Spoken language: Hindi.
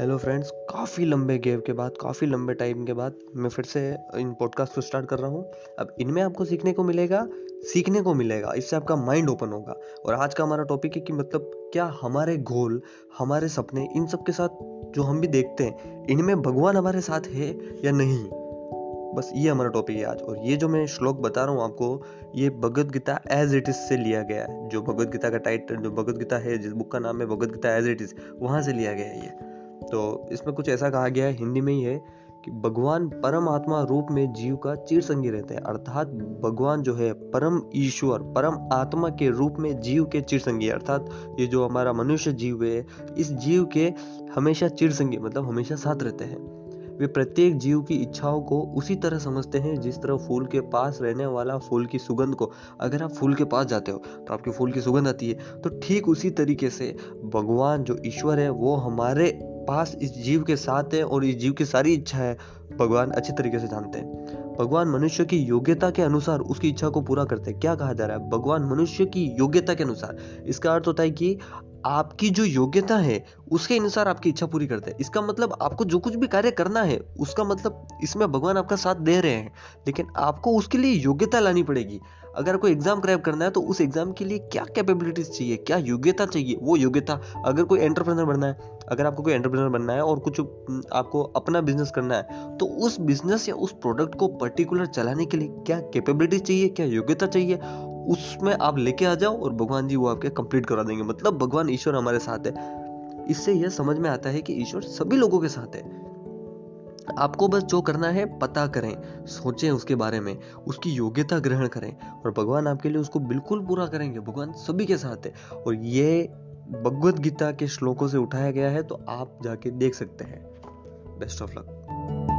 हेलो फ्रेंड्स काफ़ी लंबे गेप के बाद, काफ़ी लंबे टाइम के बाद मैं फिर से इन पॉडकास्ट को स्टार्ट कर रहा हूँ। अब इनमें आपको सीखने को मिलेगा, सीखने को मिलेगा, इससे आपका माइंड ओपन होगा। और आज का हमारा टॉपिक है कि मतलब क्या हमारे गोल हमारे सपने, इन सब के साथ जो हम भी देखते हैं, इनमें भगवान हमारे साथ है या नहीं? बस ये हमारा टॉपिक है आज। और ये जो मैं श्लोक बता रहा हूँ आपको, ये Bhagavad Gita as it is से लिया गया है। जो भगवत गीता का टाइटल जो भगवत गीता है, जिस बुक का नाम है Bhagavad Gita as it is वहाँ से लिया गया है ये। तो इसमें कुछ ऐसा कहा गया है, हिंदी में ही है कि भगवान परम आत्मा रूप में जीव का चिर संगी रहते हैं। अर्थात भगवान जो है, परम ईश्वर, परम आत्मा के रूप में जीव के चिर संगी अर्थात ये जो हमारा मनुष्य जीव है, इस जीव के हमेशा चिर संगी मतलब हमेशा साथ रहते हैं। वे प्रत्येक जीव की इच्छाओं को उसी तरह समझते हैं, जिस तरह फूल के पास रहने वाला फूल की सुगंध को, अगर आप फूल के पास जाते हो तो आपके फूल की सुगंध आती है। तो ठीक उसी तरीके से भगवान जो ईश्वर है, वो हमारे पास इस जीव के साथ है और इस जीव की सारी इच्छा है, भगवान अच्छे तरीके से जानते हैं। भगवान मनुष्य की योग्यता के अनुसार उसकी इच्छा को पूरा करते हैं। क्या कहा जा रहा है? भगवान मनुष्य की योग्यता के अनुसार। इसका अर्थ होता है कि आपकी जो योग्यता है, उसके अनुसार आपकी इच्छा पूरी करते हैं। इसका मतलब आपको जो कुछ भी कार्य करना है, उसका मतलब इसमें भगवान आपका साथ दे रहे हैं। लेकिन आपको उसके लिए योग्यता लानी पड़ेगी। अगर कोई एग्ज़ाम क्रैप करना है तो उस एग्ज़ाम के लिए क्या कैपेबिलिटीज चाहिए? क्या योग्यता चाहिए? वो योग्यता अगर कोई एंटरप्रेनर बनना है, अगर आपको कोई एंटरप्रेनर बनना है और कुछ आपको अपना बिज़नेस करना है तो उस बिज़नेस या उस प्रोडक्ट को पर्टिकुलर चलाने के लिए क्या कैपेबिलिटी चाहिए, क्या योग्यता चाहिए, उसमें आप लेके आ जाओ और भगवान जी वो आपके कंप्लीट करा देंगे। मतलब भगवान ईश्वर हमारे साथ है। इससे यह समझ में आता है कि ईश्वर सभी लोगों के साथ है। आपको बस जो करना है पता करें, सोचें उसके बारे में, उसकी योग्यता ग्रहण करें और भगवान आपके लिए उसको बिल्कुल पूरा करेंगे। भगवान सभी के साथ है और ये भगवत गीता के श्लोकों से उठाया गया है तो आप जाके देख सकते हैं। Best of luck